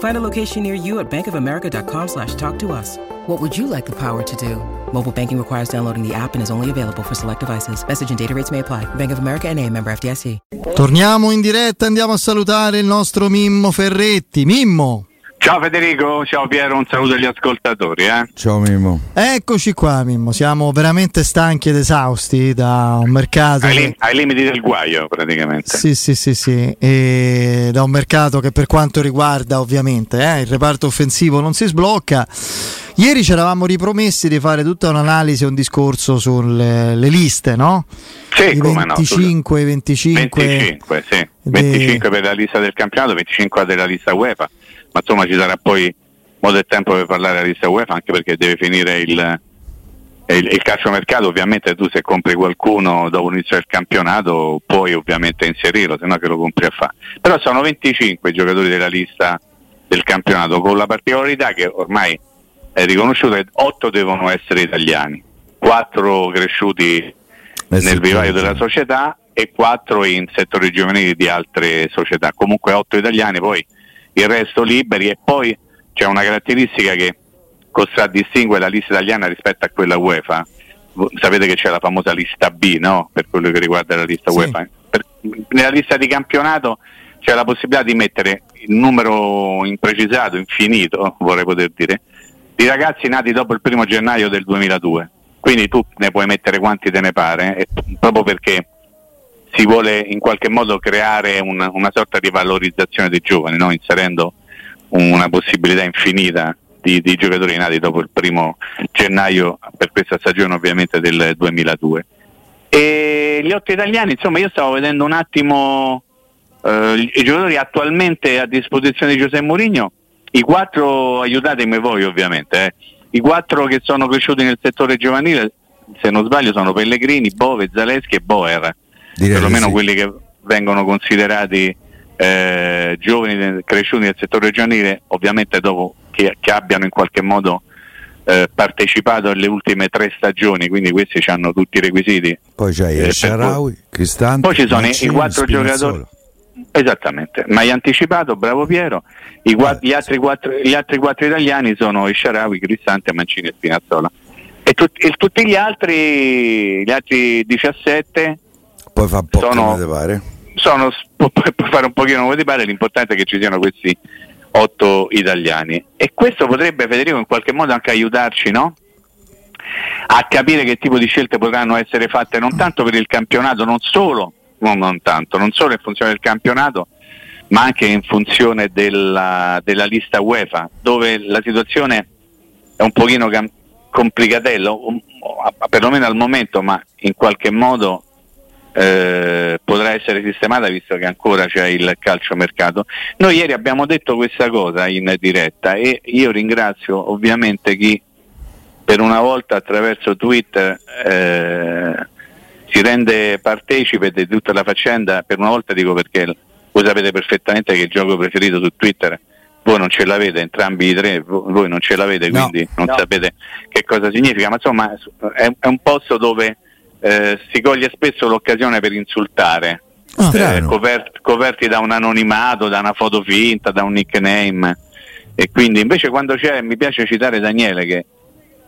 Find a location near you at bankofamerica.com slash talk to us. What would you like the power to do? Mobile banking requires downloading the app and is only available for select devices. Message and data rates may apply. Bank of America and a member FDIC. Torniamo in diretta, andiamo a salutare il nostro Mimmo Ferretti. Mimmo! Ciao Federico, ciao Piero, un saluto agli ascoltatori. Eh. Ciao Mimmo. Eccoci qua Mimmo, siamo veramente stanchi ed esausti da un mercato... Ai, che- lim- ai limiti del guaio praticamente. Sì, sì, sì, sì, e da un mercato che per quanto riguarda ovviamente eh, il reparto offensivo non si sblocca. Ieri ci eravamo ripromessi di fare tutta un'analisi e un discorso sulle le liste, no? Sì, I come no, 25, 25, 25, sì. de- 25 per la lista del campionato, 25 della lista UEFA, ma insomma ci sarà poi modo e tempo per parlare della lista UEFA anche perché deve finire il, il, il calciomercato, ovviamente tu se compri qualcuno dopo l'inizio del campionato puoi ovviamente inserirlo, se no che lo compri a fare. Però sono 25 i giocatori della lista del campionato con la particolarità che ormai è riconosciuta che 8 devono essere italiani, 4 cresciuti Eh nel vivaio certo. della società e 4 in settori giovanili di altre società. Comunque 8 italiani, poi il resto liberi e poi c'è una caratteristica che contraddistingue la lista italiana rispetto a quella UEFA. Sapete che c'è la famosa lista B, no? Per quello che riguarda la lista Sì. UEFA. Per- nella lista di campionato c'è la possibilità di mettere il numero imprecisato, infinito, vorrei poter dire, di ragazzi nati dopo il primo gennaio del 2002. Quindi tu ne puoi mettere quanti te ne pare, e proprio perché si vuole in qualche modo creare una, una sorta di valorizzazione dei giovani, no? inserendo una possibilità infinita di, di giocatori nati dopo il primo gennaio per questa stagione ovviamente del 2002. E gli otto italiani, insomma, io stavo vedendo un attimo eh, i giocatori attualmente a disposizione di Giuseppe Mourinho, i quattro, aiutatemi voi ovviamente, eh, i quattro che sono cresciuti nel settore giovanile, se non sbaglio, sono Pellegrini, Bove, Zaleschi e Boer, Direi perlomeno sì. quelli che vengono considerati eh, giovani cresciuti nel settore giovanile, ovviamente dopo che, che abbiano in qualche modo eh, partecipato alle ultime tre stagioni, quindi questi hanno tutti i requisiti. Poi c'hai Eh, Sharawi, Cristante. Poi ci sono i- i Mancini, quattro Spinazzola. giocatori. Esattamente, ma hai anticipato, bravo Piero. I Eh, gli, altri quattro, gli altri quattro italiani sono i Sharawi, Cristante, Mancini e Spinazzola. E, tut- e tutti gli altri, gli altri 17 Poi fa un po' sono- come ti pare. sono, pu- pu- puoi fare un pochino come ti pare, l'importante è che ci siano questi otto italiani. E questo potrebbe, Federico, in qualche modo anche aiutarci, no? A capire che tipo di scelte potranno essere fatte non tanto per il campionato, non solo, no, non tanto, non solo in funzione del campionato, ma anche in funzione della, della lista UEFA, dove la situazione è un pochino cam- complicatella, um, perlomeno al momento, ma in qualche modo eh, potrà essere sistemata visto che ancora c'è il calciomercato. Noi ieri abbiamo detto questa cosa in diretta e io ringrazio ovviamente chi per una volta attraverso Twitter eh, si rende partecipe di tutta la faccenda, per una volta dico perché voi sapete perfettamente che il gioco preferito su Twitter voi non ce l'avete, entrambi i tre, vo- voi non ce l'avete, No. quindi non sapete che cosa significa, ma insomma è un posto dove eh, si coglie spesso l'occasione per insultare, Ah. eh, Strano. copert- coperti da un anonimato, da una foto finta, da un nickname. E quindi invece quando c'è, mi piace citare Daniele che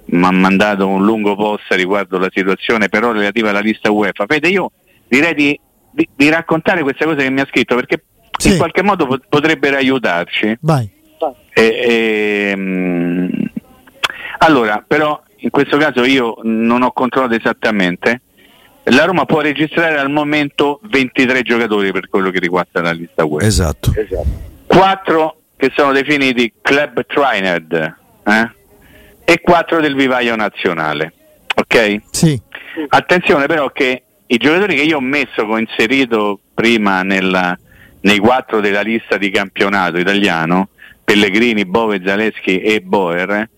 mi ha mandato un lungo post riguardo la situazione però relativa alla lista UEFA. Fede, io direi di, di- di raccontare queste cose che mi ha scritto perché Sì. in qualche modo pot- potrebbero aiutarci. Vai. E- ehm, allora, però in questo caso io non ho controllato esattamente, la Roma può registrare al momento 23 giocatori per quello che riguarda la lista web. Esatto. 4 che sono definiti club trained eh? e 4 del vivaio nazionale. Ok? Sì. Attenzione però che i giocatori che io ho messo, che ho inserito prima nella, nei 4 della lista di campionato italiano, Pellegrini, Bove, Zaleschi e Boer,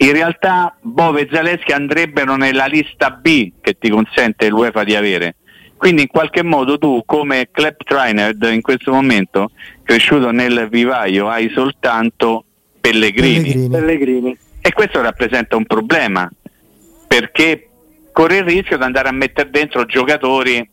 in realtà Bove e Zaleschi andrebbero nella lista B che ti consente l'UEFA di avere. Quindi in qualche modo tu come club trainer in questo momento cresciuto nel vivaio hai soltanto Pellegrini. Pellegrini. Pellegrini. E questo rappresenta un problema perché corre il rischio di andare a mettere dentro giocatori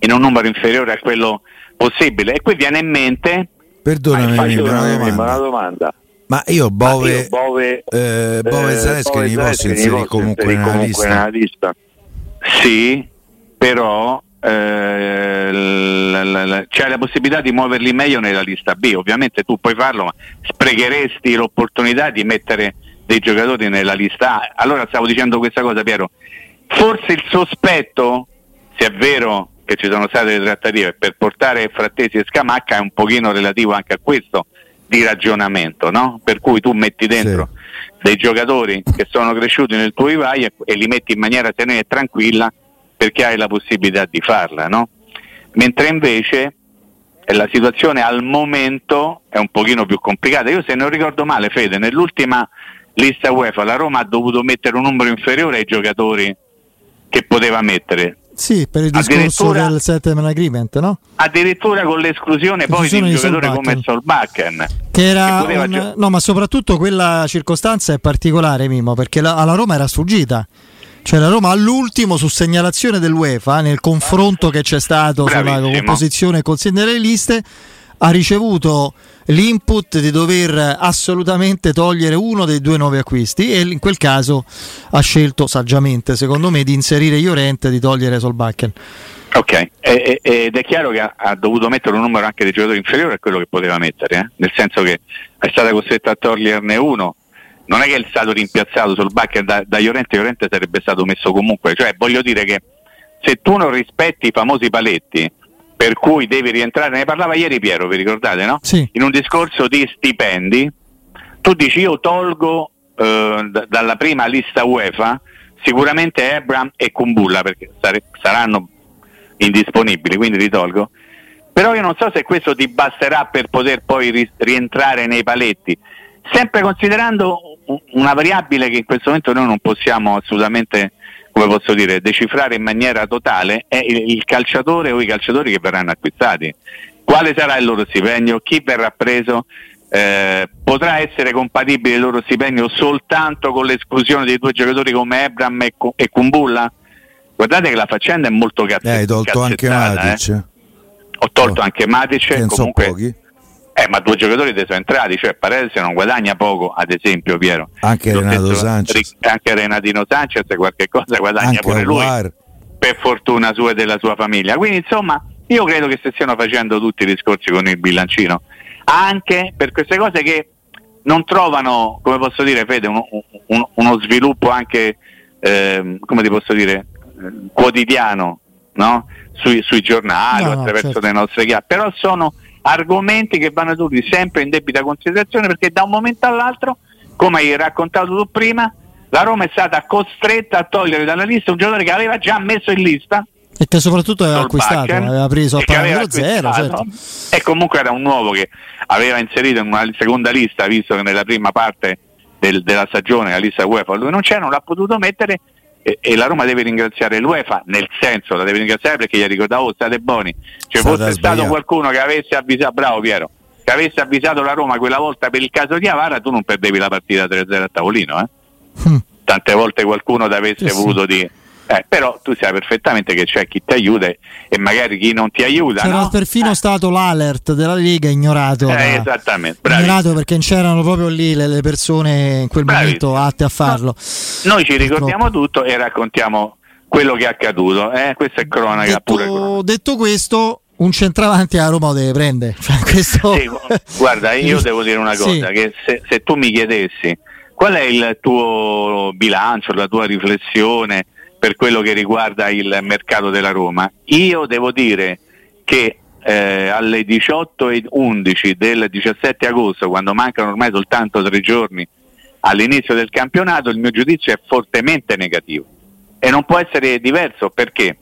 in un numero inferiore a quello possibile. E qui viene in mente Perdonami, una una, una domanda. Ma io Bove, io Bove, eh, Bove e Zaleschi li posso inserire comunque nella comunque lista? lista. Sì, però eh, la- la- la- c'è la possibilità di muoverli meglio nella lista B. Ovviamente tu puoi farlo, ma sprecheresti l'opportunità di mettere dei giocatori nella lista A. Allora stavo dicendo questa cosa, Piero. Forse il sospetto, se è vero che ci sono state le trattative per portare Frattesi e Scamacca, è un pochino relativo anche a questo di ragionamento, no? Per cui tu metti dentro dei giocatori che sono cresciuti nel tuo vivaio e, e li metti in maniera serena e tranquilla perché hai la possibilità di farla, no? Mentre invece eh, la situazione al momento è un pochino più complicata. Io se non ricordo male, Fede, nell'ultima lista UEFA la Roma ha dovuto mettere un numero inferiore ai giocatori che poteva mettere. Sì, per il discorso del settlement agreement, no? Addirittura con l'esclusione Che poi di un giocatore Solbakken. come Solbakken. Che era Che un- gio- no, ma soprattutto quella circostanza è particolare, Mimo, perché la- alla Roma era sfuggita. Cioè la Roma all'ultimo su segnalazione dell'UEFA nel confronto che c'è stato sulla Bravissimo. composizione e consegna delle liste ha ricevuto l'input di dover assolutamente togliere uno dei due nuovi acquisti e in quel caso ha scelto saggiamente, secondo me, di inserire Iorente e di togliere Solbakken. Ok, ed è chiaro che ha, dovuto mettere un numero anche di giocatori inferiore a quello che poteva mettere, eh? nel senso che è stata costretta a toglierne uno. Non è che è stato rimpiazzato sul backer da, da Llorente, Llorente sarebbe stato messo comunque. Cioè, voglio dire che se tu non rispetti i famosi paletti per cui devi rientrare, ne parlava ieri Piero, vi ricordate, no? Sì. In un discorso di stipendi, tu dici io tolgo eh, da- dalla prima lista UEFA sicuramente Ebram e Kumbulla perché sare- saranno indisponibili, quindi li tolgo. Però io non so se questo ti basterà per poter poi ri- rientrare nei paletti, sempre considerando una variabile che in questo momento noi non possiamo assolutamente, come posso dire, decifrare in maniera totale, è il, calciatore o i calciatori che verranno acquistati. Quale sarà il loro stipendio? Chi verrà preso? Eh, potrà essere compatibile il loro stipendio soltanto con l'esclusione dei due giocatori come Ebram e, e Kumbulla? Guardate che la faccenda è molto Eh, cazze- hai tolto anche cazzettata, eh. Matic. Ho tolto Oh. anche Matic, comunque, pochi. Eh, ma due giocatori te sono entrati, cioè Paredes non guadagna poco, ad esempio Piero. Anche Lo Renato stesso Sanchez. Anche Renatino Sanchez qualche cosa guadagna Anche pure lui, per fortuna sua e della sua famiglia. Quindi insomma io credo che si stiano facendo tutti i discorsi con il bilancino, anche per queste cose che non trovano, come posso dire Fede, uno, un- uno sviluppo anche, ehm, come ti posso dire, eh, quotidiano, no? sui, sui giornali No, attraverso certo. le nostre chiappe, però sono argomenti che vanno tutti sempre in debita considerazione perché da un momento all'altro, come hai raccontato tu prima, la Roma è stata costretta a togliere dalla lista un giocatore che aveva già messo in lista E che soprattutto aveva acquistato, Solbakken, aveva preso a parametro zero. Certo. e comunque era un nuovo che aveva inserito in una seconda lista visto che nella prima parte del- della stagione la lista UEFA lui non c'era non l'ha potuto mettere e, e la Roma deve ringraziare l'UEFA nel senso la deve ringraziare perché gli ha ricordato oh, state buoni State fosse stato sbagliati. qualcuno che avesse avvisato bravo Piero che avesse avvisato la Roma quella volta per il caso di Avara tu non perdevi la partita 3-0 a tavolino eh? Mm. tante volte qualcuno ti avesse Sì, sì. voluto dire eh, però tu sai perfettamente che c'è chi ti aiuta e magari chi non ti aiuta C'era no? perfino Eh, stato l'alert della Lega ignorato. eh, da- esattamente bravissimo. ignorato perché c'erano proprio lì le, le persone in quel Bravissimo. momento atte a farlo. noi ci ricordiamo Purtroppo. tutto e raccontiamo quello che è accaduto eh? questa è cronaca pure Detto, cronaca. detto questo, un centravanti a Roma lo deve prendere. Cioè, questo... Sì, guarda io devo dire una cosa Sì. che se, se tu mi chiedessi qual è il tuo bilancio la tua riflessione per quello che riguarda il mercato della Roma. Io devo dire che eh, alle 18.11 del 17 agosto, quando mancano ormai soltanto tre giorni all'inizio del campionato, il mio giudizio è fortemente negativo e non può essere diverso perché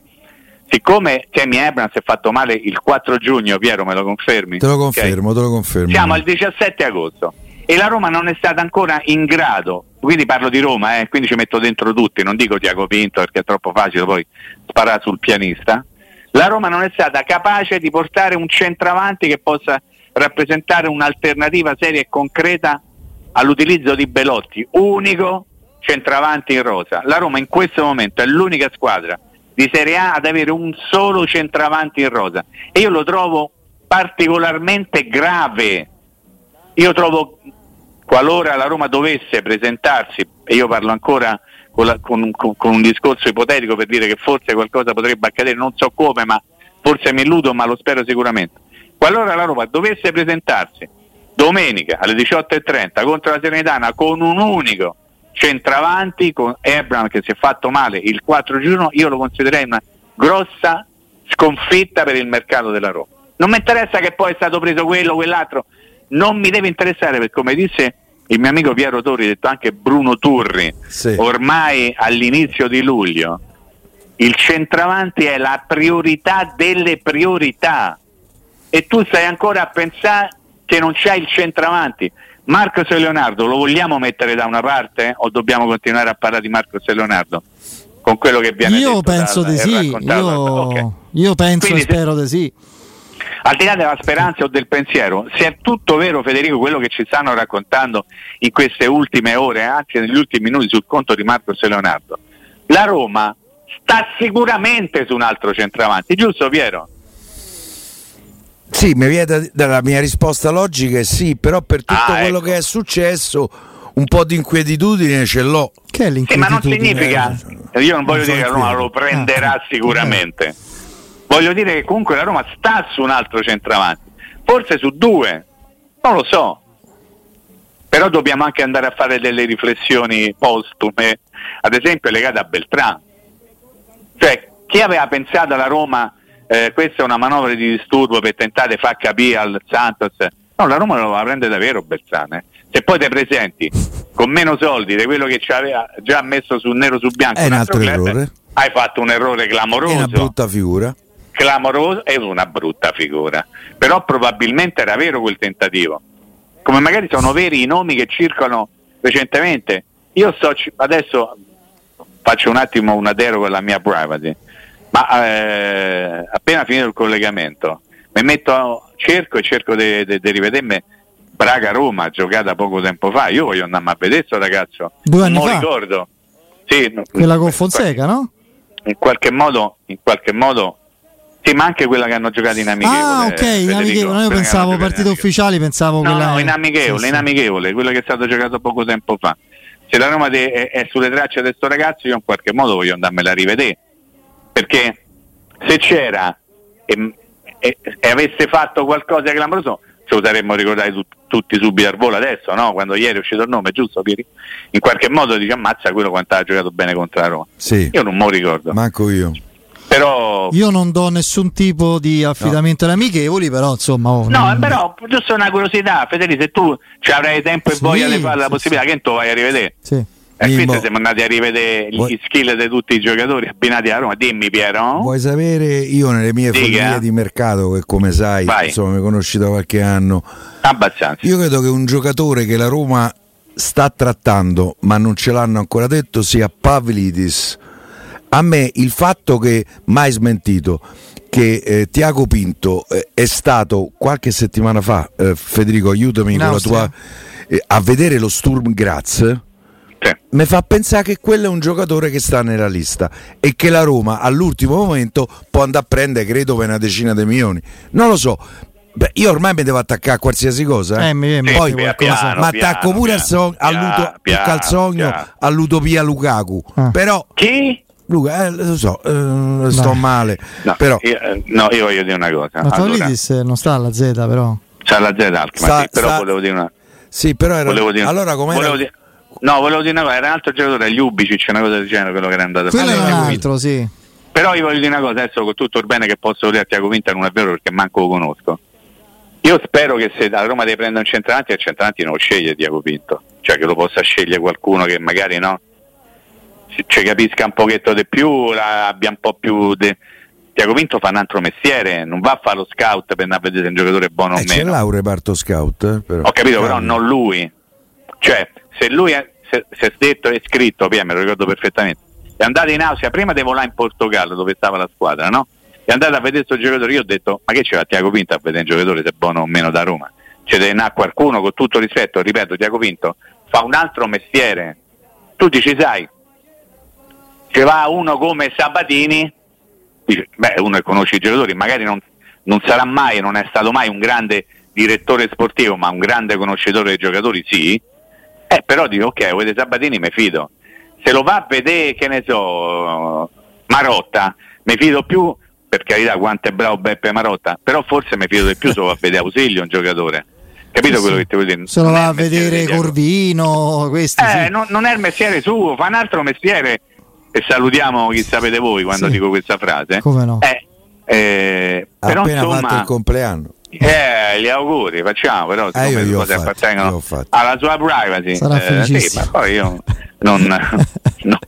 siccome Temi Abrams è fatto male il 4 giugno, Piero me lo confermi? Te lo confermo, okay. te lo confermo. Siamo al 17 agosto e la Roma non è stata ancora in grado, quindi parlo di Roma, eh, quindi ci metto dentro tutti, non dico Tiago Pinto perché è troppo facile poi sparare sul pianista, la Roma non è stata capace di portare un centravanti che possa rappresentare un'alternativa seria e concreta all'utilizzo di Belotti, unico centravanti in rosa. La Roma in questo momento è l'unica squadra di Serie A ad avere un solo centravanti in rosa e io lo trovo particolarmente grave. Io trovo qualora la Roma dovesse presentarsi, e io parlo ancora con, la, con, con, con, un discorso ipotetico per dire che forse qualcosa potrebbe accadere, non so come, ma forse mi illudo, ma lo spero sicuramente. Qualora la Roma dovesse presentarsi domenica alle 18.30 contro la Serenitana con un unico centravanti, con Ebram che si è fatto male il 4 giugno, io lo considererei una grossa sconfitta per il mercato della Roma. Non mi interessa che poi è stato preso quello o quell'altro, non mi deve interessare perché come disse il mio amico Piero Torri, detto anche Bruno Turri, sì. ormai all'inizio di luglio, il centravanti è la priorità delle priorità e tu stai ancora a pensare che non c'è il centravanti. Marcos e Leonardo lo vogliamo mettere da una parte o dobbiamo continuare a parlare di Marcos e Leonardo? Con quello che viene io detto penso di sì, io, okay. io penso Quindi, e spero di sì al di là della speranza o del pensiero, se è tutto vero Federico quello che ci stanno raccontando in queste ultime ore, anche negli ultimi minuti sul conto di Marcos e Leonardo, la Roma sta sicuramente su un altro centravanti, giusto Piero? Sì, mi viene dalla mia risposta logica è sì, però per tutto ah, quello ecco. che è successo un po' di inquietudine ce l'ho. Che è l'inquietudine? Sì, ma non significa, io non voglio non dire che la Roma lo prenderà ah, sicuramente. Voglio dire che comunque la Roma sta su un altro centravanti, forse su due, non lo so. Però dobbiamo anche andare a fare delle riflessioni postume, ad esempio legate a Beltrán. Cioè, chi aveva pensato alla Roma eh, questa è una manovra di disturbo per tentare di far capire al Santos? No, la Roma lo va a prendere davvero Beltrán. Eh. Se poi ti presenti con meno soldi di quello che ci aveva già messo su nero su bianco, è un altro club, errore. Hai fatto un errore clamoroso. È una brutta figura clamoroso e una brutta figura. Però probabilmente era vero quel tentativo. Come magari sono veri i nomi che circolano recentemente. Io sto adesso faccio un attimo una deroga alla mia privacy, ma eh, appena finito il collegamento mi metto cerco e cerco di rivedermi Braga-Roma giocata poco tempo fa. Io voglio andare a vedere questo ragazzo. Due anni non fa. ricordo. Sì, Quella con Fonseca, no? In qualche modo, in qualche modo sì, ma anche quella che hanno giocato in amichevole. Ah, ok, in amichevole. Io pensavo partite ufficiali, pensavo no, quella. No, in amichevole, sì, in amichevole, quello che è stato giocato poco tempo fa. Se la Roma de- è, è, sulle tracce di questo ragazzo, io in qualche modo voglio andarmela a rivedere. Perché se c'era e, e, e avesse fatto qualcosa di clamoroso, ce lo saremmo ricordati tu- tutti subito al volo adesso, no? Quando ieri è uscito il nome, giusto Pieri? In qualche modo dice ammazza quello quanto ha giocato bene contro la Roma. Sì. Io non me lo ricordo. Manco io. Però... Io non do nessun tipo di affidamento no. alle amichevoli, però insomma. Oh, no, non... però giusto una curiosità, Federico, se tu ci avrai tempo e sì, voglia di fare la possibilità, sì. che tu vai a rivedere. Sì. E quindi siamo andati a rivedere gli Vuoi... skill di tutti i giocatori abbinati a Roma. Dimmi Piero. Vuoi sapere io nelle mie follie di mercato, che come sai, vai. insomma, mi conosci da qualche anno. Abbastanza. Io credo che un giocatore che la Roma sta trattando, ma non ce l'hanno ancora detto, sia Pavlidis a me il fatto che mai smentito che eh, Tiago Pinto eh, è stato qualche settimana fa, eh, Federico aiutami In con Austria. la tua eh, a vedere lo Sturm Graz mi fa pensare che quello è un giocatore che sta nella lista e che la Roma all'ultimo momento può andare a prendere credo per una decina di milioni non lo so Beh, io ormai mi devo attaccare a qualsiasi cosa. Eh? Eh, mi, mi Poi piano, qualcosa, ma attacco pure al, so, all'uto, all'utopia Lukaku. Ah. Però Chi? Luca, eh, lo so, eh, sto male. No, però... io, eh, no, io voglio dire una cosa. Ma allora, Pavlidis non sta alla Z, però. c'ha la Z Alkmaar, Sta- sì, però sta- volevo dire una Sì, però era... Volevo dire- allora com'era, volevo dire- No, volevo dire una cosa, era un altro giocatore, gli Ubicic, una cosa del genere, quello che era andato a Quello fare. è un Tiago altro, sì. Però io voglio dire una cosa, adesso con tutto il bene che posso dire a Tiago Vinta non è vero perché manco lo conosco. Io spero che se la Roma deve prendere un centravanti, il centravanti non lo sceglie Tiago Pinto, cioè che lo possa scegliere qualcuno che magari no, ci ci capisca un pochetto di più, la- abbia un po' più di... Tiago Pinto fa un altro mestiere, non va a fare lo scout per andare a vedere se un giocatore è buono o Eh, c'è meno. là un reparto scout. eh, però. Ho capito, però non lui. Cioè, se lui è, se, se è detto e scritto, me lo ricordo perfettamente, è andato in Austria prima di volare in Portogallo dove stava la squadra, no? È andato a vedere questo giocatore, io ho detto, ma che c'era Tiago Pinto a vedere un giocatore se è buono o meno da Roma? C'è deve andare qualcuno, con tutto rispetto, ripeto, Tiago Pinto fa un altro mestiere. Tu dici, sai, ci va uno come Sabatini, dice, beh, uno che conosce i giocatori, magari non, non sarà mai, non è stato mai un grande direttore sportivo, ma un grande conoscitore dei giocatori, sì. Eh, però dico, ok, vedete Sabatini, mi fido. Se lo va a vedere, che ne so, Marotta, mi fido più, per carità, quanto è bravo Beppe Marotta, però forse mi fido di più se lo va a vedere Ausilio, un giocatore. Capito Sì, quello sì. che ti vuol dire? Se lo va a vedere. Corvino, questi Eh, sì. non, non è il mestiere suo, fa un altro mestiere e salutiamo chi sapete voi quando Sì. dico questa frase. Come no? Eh, eh, però appena fatto il insomma, compleanno. Eh, gli auguri, facciamo, però Eh, io le ho cose fatti, appartengono fatti. alla sua privacy. Sarà eh, sì, felicissimo. ma poi io non, no,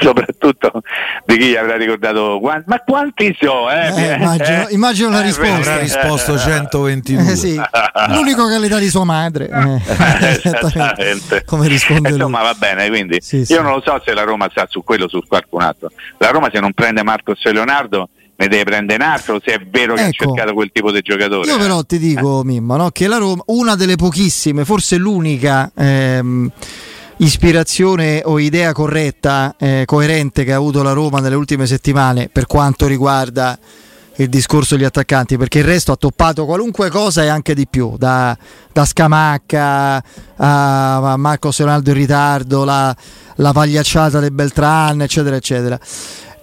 soprattutto di chi gli avrà ricordato quanti, ma quanti so, eh, Eh, immagino- immagino la risposta. Avrà risposto 122. Eh, sì. L'unico che ha l'età di sua madre. Eh, Esattamente. Come risponde lui. Insomma, va bene, quindi Sì, io sì. non lo so se la Roma sta su quello o su qualcun altro. La Roma se non prende Marcos e Leonardo ne deve prendere un altro, se è vero che Ecco. ha cercato quel tipo di giocatore. Io però eh. ti dico, Mimmo, no, che la Roma, una delle pochissime, forse l'unica ehm, ispirazione o idea corretta, eh, coerente che ha avuto la Roma nelle ultime settimane per quanto riguarda il discorso degli attaccanti, perché il resto ha toppato qualunque cosa e anche di più, da, da Scamacca a, Marcos Ronaldo in ritardo, la, la pagliacciata del Beltran, eccetera, eccetera.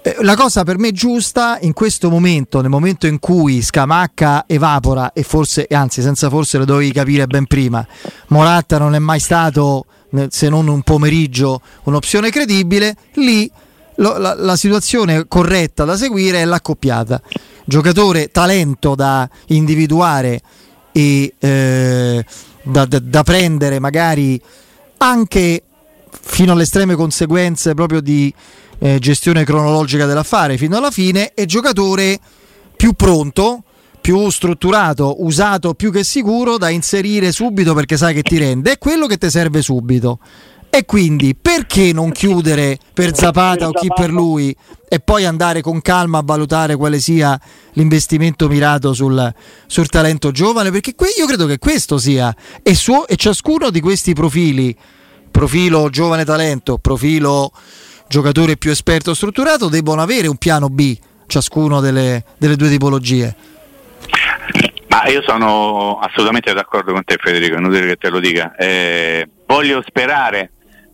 Eh, La cosa per me giusta in questo momento, nel momento in cui Scamacca evapora e forse, anzi senza forse lo dovevi capire ben prima, Moratta non è mai stato, se non un pomeriggio, un'opzione credibile, lì lo- la, la situazione corretta da seguire è l'accoppiata. Giocatore talento da individuare e eh, da, da- da prendere magari anche fino alle estreme conseguenze proprio di eh, gestione cronologica dell'affare fino alla fine e giocatore più pronto, più strutturato, usato più che sicuro da inserire subito perché sai che ti rende, è quello che ti serve subito. E quindi perché non chiudere per Zapata o chi per lui e poi andare con calma a valutare quale sia l'investimento mirato sul, sul talento giovane? Perché que- io credo che questo sia e, suo- e ciascuno di questi profili, profilo giovane talento, profilo giocatore più esperto strutturato, debbono avere un piano B, ciascuno delle, delle due tipologie. Ma io sono assolutamente d'accordo con te Federico, è inutile che te lo dica. Eh, voglio sperare,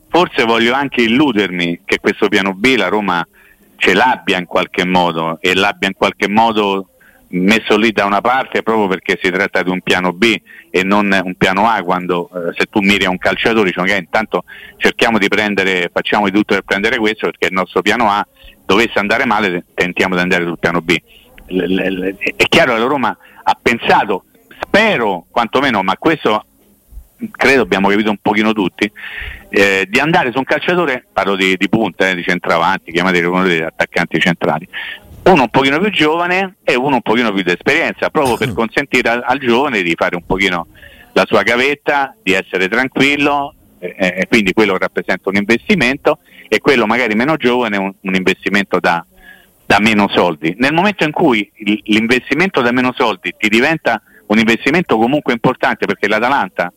forse voglio anche illudermi che questo piano B la Roma ce l'abbia in qualche modo e l'abbia in qualche modo messo lì da una parte proprio perché si tratta di un piano B e non un piano A quando eh, se tu miri a un calciatore dici ok intanto cerchiamo di prendere, facciamo di tutto per prendere questo perché il nostro piano A dovesse andare male tentiamo di andare sul piano B. È chiaro che la Roma ha pensato, spero quantomeno, ma questo credo abbiamo capito un pochino tutti, eh, di andare su un calciatore, parlo di, di punta, eh, di centravanti, chiamate uno degli attaccanti centrali, uno un pochino più giovane e uno un pochino più di esperienza, proprio per consentire al, al giovane di fare un pochino la sua gavetta, di essere tranquillo, eh, eh, quindi quello rappresenta un investimento e quello magari meno giovane un, un investimento da, da meno soldi. Nel momento in cui l'investimento da meno soldi ti diventa un investimento comunque importante perché l'Atalanta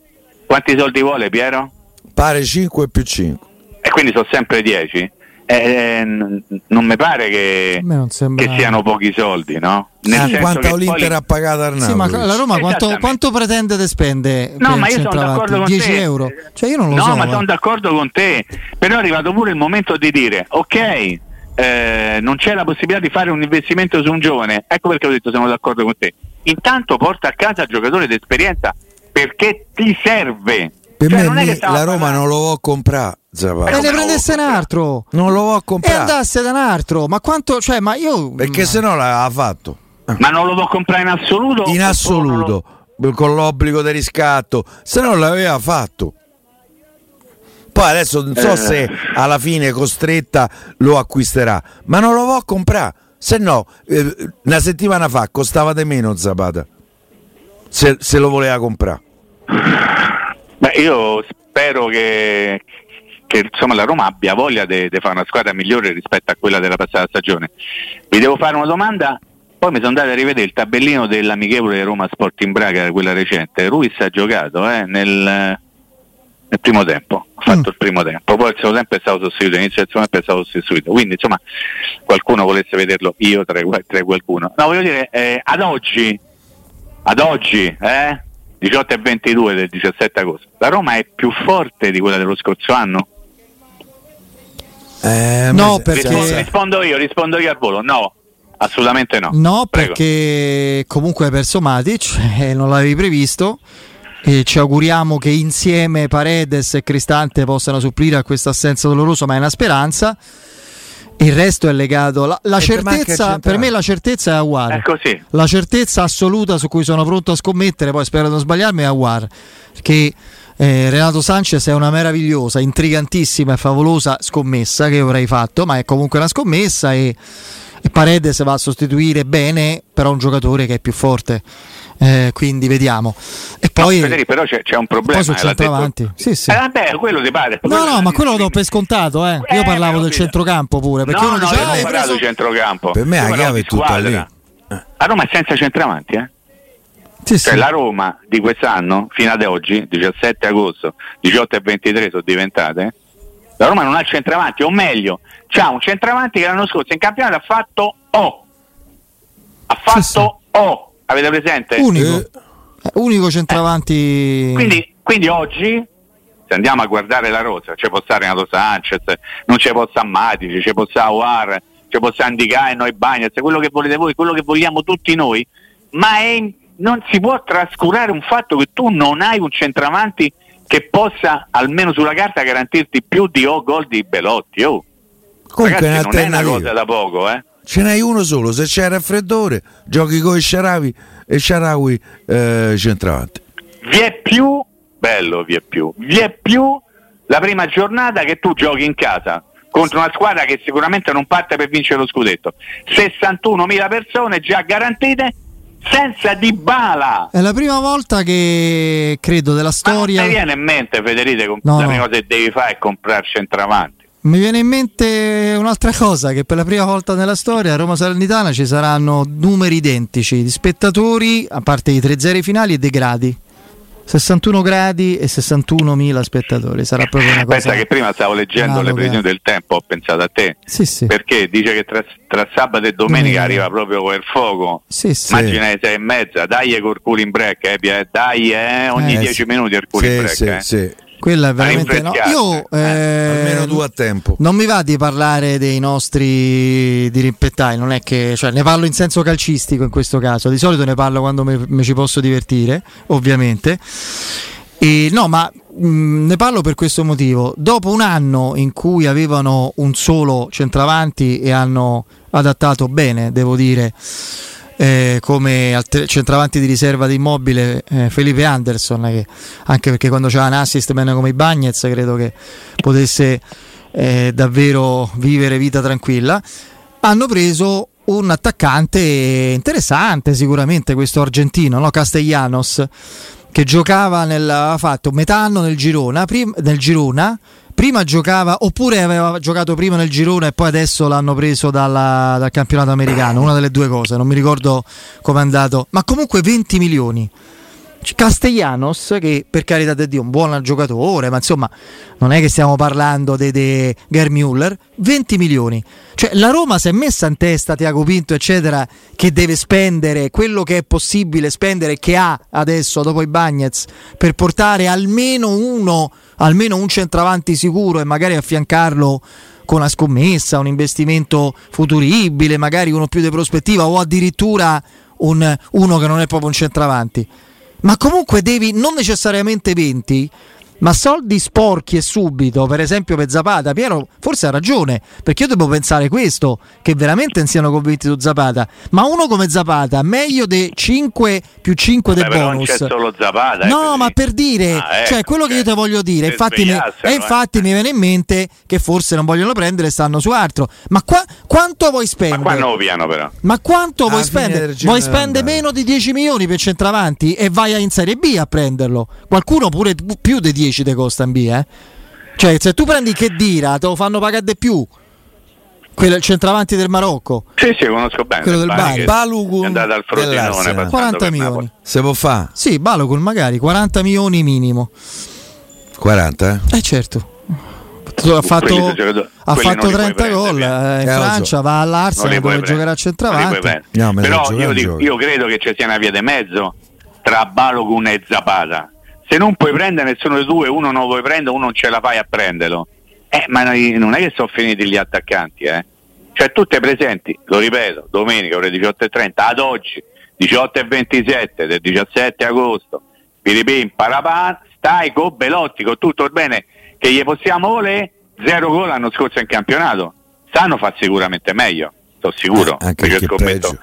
quanti soldi vuole Piero? Pare 5 più 5. E quindi sono sempre 10? Eh, n- non mi pare che, me non sembra- che siano pochi soldi, no? Nel senso Ah, quanto che poi- l'Inter ha pagato al Sì, ma la Roma quanto, quanto pretende di spende No, ma io sono d'accordo con 10 te. euro? Cioè io non lo no, so. ma eh. sono d'accordo con te. Però è arrivato pure il momento di dire, ok, eh, non c'è la possibilità di fare un investimento su un giovane. Ecco perché ho detto sono d'accordo con te. Intanto porta a casa giocatore d'esperienza perché ti serve. Per Cioè, me non è che mi- stiamo la Roma parlando- non lo vuole comprare, Zapata. E ne lo prendesse un altro. Non lo vuole E comprare. andasse da un altro. Ma quanto. Cioè, ma io. Perché se no l'aveva fatto. Ma non lo può comprare in assoluto? In assoluto, con l'obbligo di riscatto, se no l'aveva fatto. Poi adesso non so Eh. se alla fine costretta lo acquisterà, ma non lo vuole comprare. Se no, eh, una settimana fa costava di meno Zapata. Se, se lo voleva comprare. Beh, io spero che, che, insomma, la Roma abbia voglia di fare una squadra migliore rispetto a quella della passata stagione. Vi devo fare una domanda. Poi mi sono andato a rivedere il tabellino dell'amichevole Roma Sporting Braga, quella recente. Ruiz ha giocato eh, nel, nel primo tempo, ha fatto Mm. il primo tempo, poi il secondo tempo è stato sostituito, inizio del secondo tempo è stato sostituito. Quindi insomma qualcuno volesse vederlo, io tra, tra qualcuno. No, voglio dire, eh, ad oggi, ad oggi, eh, 18 e 22 del 17 agosto, la Roma è più forte di quella dello scorso anno? Eh, No, ma- perché- Rispondo, rispondo io, rispondo io al volo, no, assolutamente no. No, Prego. perché comunque hai perso Matic, eh, non l'avevi previsto. E ci auguriamo che insieme Paredes e Cristante possano supplire a questa assenza dolorosa, ma è una speranza. Il resto è legato. La, la certezza, per me la certezza è Aguar. È così. La certezza assoluta su cui sono pronto a scommettere, poi spero di non sbagliarmi, è Aguar. Perché eh, Renato Sanchez è una meravigliosa, intrigantissima e favolosa scommessa che io avrei fatto, ma è comunque una scommessa e, e Paredes va a sostituire bene però un giocatore che è più forte. Eh, quindi vediamo. E poi, no, Federico, però c'è, c'è un problema. poi sul detto- centravanti. Sì, sì. Eh, vabbè, quello ti pare. No, no, ma quello lo do per scontato. Eh. Io Eh, parlavo del centrocampo pure. Perché no, uno no, dice: io "Ah, non ho parlato preso- di centrocampo. Per me la chiave è tutta lì. La Roma è senza centravanti, eh? Sì, sì. Cioè la Roma di quest'anno, fino ad oggi, 17 agosto, 18 e 23 sono diventate, la Roma non ha centravanti, o meglio, c'ha un centravanti che l'anno scorso in campionato ha fatto O. Ha fatto Sì, sì. O, avete presente? Unico, Eh. Eh, unico centravanti. Quindi, quindi oggi, se andiamo a guardare la rosa, c'è può stare Renato Sanchez, non c'è può stare Matic, c'è può stare Awar, c'è può stare Andicai, noi Bagnets, quello che volete voi, quello che vogliamo tutti noi, ma è- non si può trascurare un fatto che tu non hai un centravanti che possa, almeno sulla carta, garantirti più di O gol di Belotti. Oh. Comunque Ragazzi, non è una cosa da poco, eh. Ce n'hai uno solo, se c'è il raffreddore, giochi con i Sharawi e Sharawi eh, centravanti. vi è più bello, vi è più, vi è più la prima giornata che tu giochi in casa contro una squadra che sicuramente non parte per vincere lo scudetto. 61.000 persone già garantite senza di bala. È la prima volta che credo della Ma storia. non ti viene in mente, Federico, No, la prima cosa che devi fare è comprare centravanti. Mi viene in mente un'altra cosa: che per la prima volta nella storia a Roma Salernitana ci saranno numeri identici di spettatori, a parte i tre zeri finali e dei gradi. 61 gradi e 61.000 spettatori. Sarà proprio una cosa. Pensa che prima stavo leggendo le analoga. previsioni del tempo, ho pensato a te. Sì, sì. Perché dice che tra, tra sabato e domenica Domenica. arriva proprio quel fuoco. Sì, sì. Immagina le sei e mezza, dai col culo in break, eh, dai eh, ogni Eh, 10 sì. minuti il culo in break. sì, eh. sì. Quella è veramente. No, io eh, Almeno due a tempo. Non mi va di parlare dei nostri dirimpettai, non è che cioè, ne parlo in senso calcistico in questo caso. Di solito ne parlo quando me- mi ci posso divertire, ovviamente. E, no, ma mh, ne parlo per questo motivo. Dopo un anno in cui avevano un solo centravanti e hanno adattato bene, devo dire, eh, come alter- centravanti di riserva di immobile eh, Felipe Anderson, che anche perché quando c'era un assist man come i Bagnets credo che potesse eh, davvero vivere vita tranquilla. Hanno preso un attaccante interessante, sicuramente questo argentino, no? Castellanos, che giocava nel, aveva fatto metà anno nel Girona, prim- nel Girona prima giocava oppure aveva giocato prima nel girone e poi adesso l'hanno preso dalla- dal campionato americano una delle due cose non mi ricordo come è andato. Ma comunque 20 milioni. Castellanos che per carità di Dio è un buon giocatore ma insomma non è che stiamo parlando di de Gerd Müller. 20 milioni. Cioè la Roma si è messa in testa Tiago Pinto eccetera che deve spendere quello che è possibile spendere che ha adesso dopo i Bagnets per portare almeno uno almeno un centravanti sicuro e magari affiancarlo con una scommessa, un investimento futuribile, magari uno più di prospettiva o addirittura un- uno che non è proprio un centravanti. Ma comunque devi non necessariamente 20, ma soldi sporchi e subito, per esempio per Zapata, Piero forse ha ragione, perché io devo pensare questo, che veramente non siano convinti su Zapata, ma uno come Zapata, meglio dei 5 più 5 del bonus. non c'è solo Zapata. eh, No, ma per dire, Ah, ecco, cioè quello che io ti voglio dire, infatti, mi, e eh. infatti mi viene in mente che forse non vogliono prendere stanno su altro. Ma qua, quanto vuoi Ma spendere? qua nuovo piano però. Ma quanto Alla vuoi spendere? Vuoi spendere meno di 10 milioni per centravanti e vai in Serie B a prenderlo? Qualcuno pure più di 10 te costa in B, eh? Cioè, se tu prendi che dira, te lo fanno pagare di più. Quello il centravanti del Marocco. Sì, sì, conosco bene. Quello del Bari Balogun È andato al Frosinone. dell'Arsenal. passando 40 per milioni. Napoli. Se può fare? Sì, Balogun magari 40 milioni minimo. 40, eh? Eh certo. Ha fatto, ha fatto non li puoi 30 gol eh, in Eh, so. Francia, va all'Arsenal dove giocherà a centravanti. No, Però io, dico- io credo che ci sia una via di mezzo tra Balogun e Zapata. Se non puoi prendere nessuno dei due, uno non lo vuoi prendere, uno non ce la fai a prenderlo. Eh, ma non è che sono finiti gli attaccanti, eh. Cioè tutte presenti, lo ripeto, domenica ore 18.30, ad oggi, 18.27 del 17 agosto, Piripin, Parapan, stai con Belotti, con tutto il bene che gli possiamo volere, zero gol l'anno scorso in campionato. Sanno fa sicuramente meglio, sono sicuro. Eh, anche Invece perché scommetto,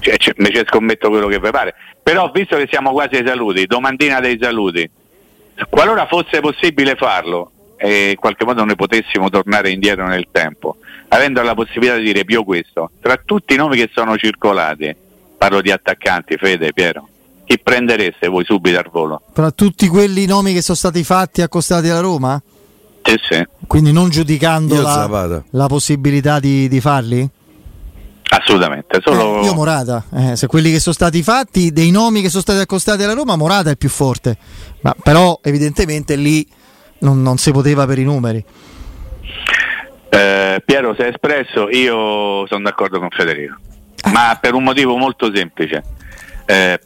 cioè, cioè, invece scommetto quello che vi pare. Però visto che siamo quasi ai saluti, domandina dei saluti, qualora fosse possibile farlo e in qualche modo noi potessimo tornare indietro nel tempo, avendo la possibilità di dire più questo, tra tutti i nomi che sono circolati, parlo di attaccanti, Fede, Piero, chi prendereste voi subito al volo? Tra tutti quelli nomi che sono stati fatti accostati alla Roma? Sì, sì, Quindi non giudicando la, la possibilità di, di farli? Assolutamente. Solo... Eh, io Morata, eh, se quelli che sono stati fatti, dei nomi che sono stati accostati alla Roma, Morata è il più forte. Ma però evidentemente lì non, non si poteva per i numeri. Eh, Piero si è espresso, io sono d'accordo con Federico, ma per un motivo molto semplice, Eh,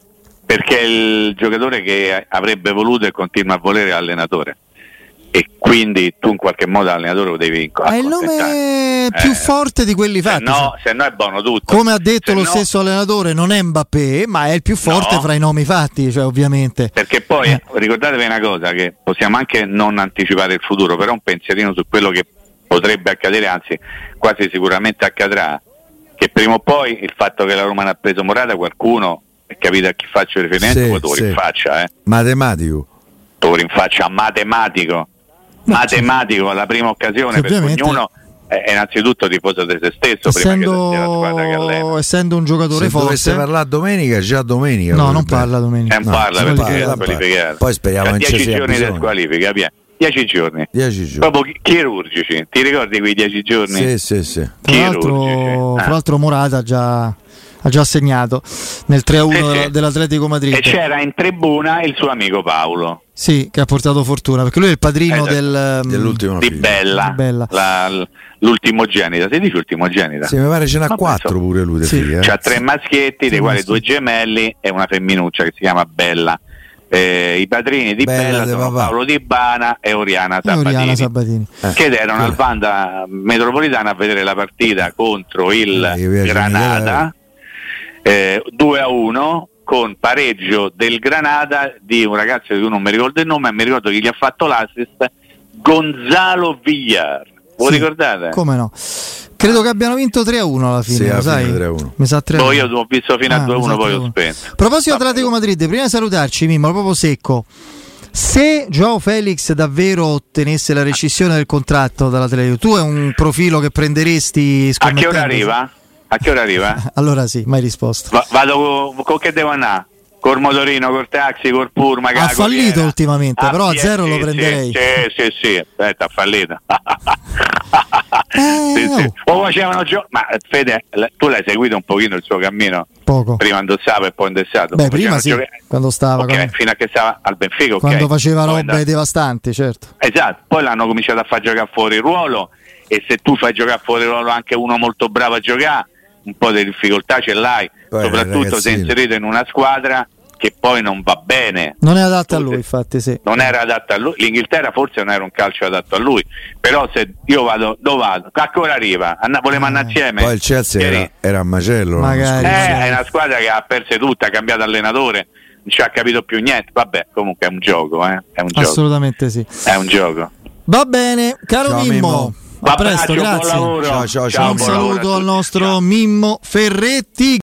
perché è il giocatore che avrebbe voluto e continua a volere l'allenatore e quindi tu in qualche modo l'allenatore lo devi È il nome accontentare. più Eh, forte di quelli se fatti. no, se no è buono tutto. Come ha detto Se lo no- stesso allenatore, non è Mbappé, ma è il più forte No. fra i nomi fatti, cioè ovviamente. Perché poi Eh. ricordatevi una cosa, che possiamo anche non anticipare il futuro, però un pensierino su quello che potrebbe accadere, anzi quasi sicuramente accadrà, che prima o poi il fatto che la Roma ne ha preso Morata, qualcuno, capite a chi faccio riferimento, Sì, lo sì. rinfaccia, eh? Matematico. te lo rinfaccia matematico, matematico alla prima occasione, perché ognuno è innanzitutto tifoso di se stesso prima che sia la squadra che allena. Essendo, essendo un giocatore Se dovesse forte, parlare domenica, già domenica. no, non parla domenica. Eh, No, parla si perché parla, parla. Poi speriamo che ci 10 sia giorni di squalifica, via. 10 giorni. 10 giorni. Proprio chi- chirurgici, ti ricordi quei 10 giorni? Sì, sì, sì. Tra l'altro, chirurgici. tra l'altro Morata ha già, ha già segnato nel 3-1 Sì, sì. della- dell'Atletico Madrid. E c'era in tribuna il suo amico Paolo Sì, che ha portato fortuna, perché lui è il padrino Esatto. del, um, Dell'ultimo di. Bella, Di Bella. la- l'ultimogenita. Si dice ultimogenita? Sì, mi pare ce n'ha Ma 4 penso- pure lui, dei Sì. figli, eh. C'ha tre maschietti, dei Tre quali maschietti. due gemelli e una femminuccia che si chiama Bella. Eh, I padrini di Bella Bella, sono. Paolo Di Bana e Oriana e Oriana Sabatini. Sabatini. Eh. che erano Eh. al Vanda Metropolitana a vedere la partita contro il Eh, Granada eh, 2 a 1 con pareggio del Granada di un ragazzo di cui non mi ricordo il nome, ma mi ricordo chi gli ha fatto l'assist, Gonzalo Villar. Voi Sì, ricordate? Come no? Credo che abbiano vinto 3-1 alla fine, Sì, alla sai? fine 3-1. Mi sa 3-1. Boh, io ho visto fino a Ah, 2 mi 1 sa poi ho 3-1. spento. A proposito Vabbè. Atletico Madrid, prima di salutarci, Mimmo, proprio secco. Se Joao Felix davvero ottenesse la rescissione del contratto dall'Atletico, tu è un profilo che prenderesti A che ora arriva? A che ora arriva? Allora sì, mai risposto. Va- vado co- con che devo andare? Col motorino, col taxi, col pullman. Ha con fallito corriera? ultimamente, Ah, però a sì, zero sì, lo prenderei. Sì, sì, sì, aspetta, ha fallito. Eh, Sì, sì. oh. O facevano gio- Ma Fede, tu l'hai seguito un pochino il suo cammino? Poco. Prima indossava e poi indossato. Beh, prima sì, gioca- quando stava, Ok, quando, fino a che stava al Benfica, ok. quando faceva Poi robe andava- devastanti, certo. Esatto, poi l'hanno cominciato a far giocare fuori ruolo e se tu fai giocare fuori ruolo anche uno molto bravo a giocare, un po' di difficoltà ce l'hai, poi, soprattutto ragazzino. se inserito in una squadra che poi non va bene. Non è adatta a lui, infatti, sì. Non era adatta a lui. L'Inghilterra forse non era un calcio adatto a lui, però se io vado, dove vado? Ancora arriva, Anna, volevamo eh, andare insieme. Poi il Chelsea era, era, a macello. Magari, eh, è una squadra che ha perso tutta, ha cambiato allenatore, non ci ha capito più niente. Vabbè, comunque è un gioco, eh. è un Assolutamente gioco. sì. È un gioco. Va bene, caro Ciao, Mimmo. Mimmo. A presto, grazie. Ciao, ciao, ciao, Un saluto al nostro Mimmo Ferretti.